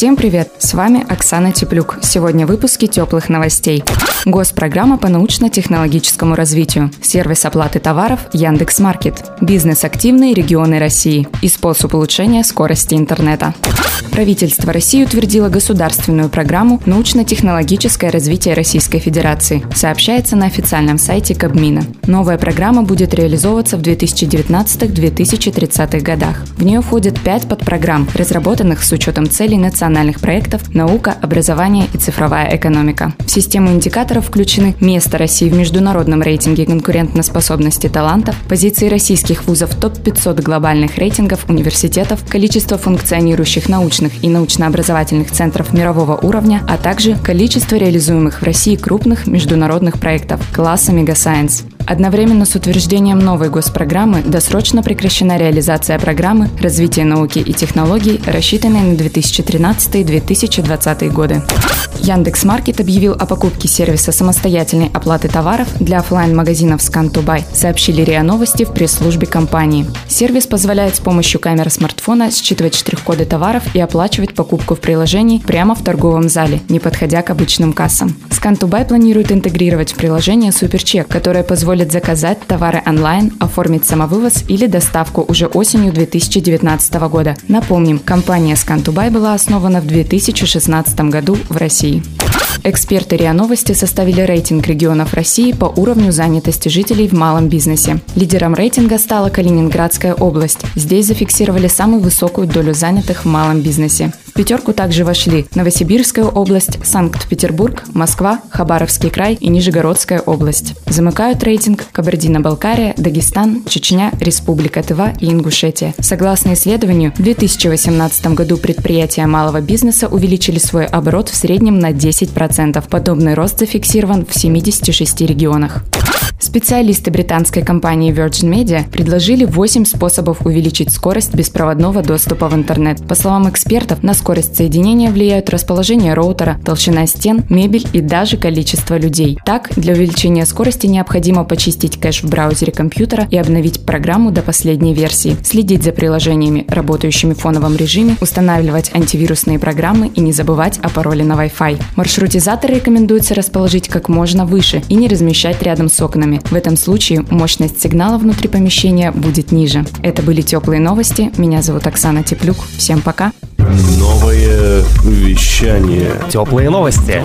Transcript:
Всем привет! С вами Оксана Теплюк. Сегодня в выпуске теплых новостей. Госпрограмма по научно-технологическому развитию. Сервис оплаты товаров Яндекс.Маркет. Бизнес-активные регионы России. И способ улучшения скорости интернета. Правительство России утвердило государственную программу «Научно-технологическое развитие Российской Федерации», сообщается на официальном сайте Кабмина. Новая программа будет реализовываться в 2019-2030 годах. В нее входят пять подпрограмм, разработанных с учетом целей национальных проектов «Наука, образование и цифровая экономика». В систему индикаторов включены место России в международном рейтинге конкурентоспособности талантов, позиции российских вузов топ-500 глобальных рейтингов университетов, количество функционирующих научных и научно-образовательных центров мирового уровня, а также количество реализуемых в России крупных международных проектов класса Мегасайенс. Одновременно с утверждением новой госпрограммы досрочно прекращена реализация программы развития науки и технологий, рассчитанной на 2013-2020 годы. Яндекс.Маркет объявил о покупке сервиса самостоятельной оплаты товаров для офлайн магазинов Scan2Buy, сообщили РИА Новости в пресс-службе компании. Сервис позволяет с помощью камеры смартфона считывать штрих-коды товаров и оплачивать покупку в приложении прямо в торговом зале, не подходя к обычным кассам. Scan2Buy планирует интегрировать в приложение суперчек, которое позволит заказать товары онлайн, оформить самовывоз или доставку уже осенью 2019 года. Напомним, компания Scan2Buy была основана в 2016 году в России. Эксперты РИА Новости составили рейтинг регионов России по уровню занятости жителей в малом бизнесе. Лидером рейтинга стала Калининградская область. Здесь зафиксировали самую высокую долю занятых в малом бизнесе. В пятерку также вошли Новосибирская область, Санкт-Петербург, Москва, Хабаровский край и Нижегородская область. Замыкают рейтинг Кабардино-Балкария, Дагестан, Чечня, Республика Тыва и Ингушетия. Согласно исследованию, в 2018 году предприятия малого бизнеса увеличили свой оборот в среднем на 10%. Подобный рост зафиксирован в 76 регионах. Специалисты британской компании Virgin Media предложили 8 способов увеличить скорость беспроводного доступа в интернет. По словам экспертов, на скорость соединения влияют расположение роутера, толщина стен, мебель и даже количество людей. Так, для увеличения скорости необходимо почистить кэш в браузере компьютера и обновить программу до последней версии, следить за приложениями, работающими в фоновом режиме, устанавливать антивирусные программы и не забывать о пароле на Wi-Fi. Маршрутизаторы рекомендуется расположить как можно выше и не размещать рядом с окнами, в этом случае мощность сигнала внутри помещения будет ниже. Это были теплые новости. Меня зовут Оксана Теплюк. Всем пока. Новое вещание. Теплые новости.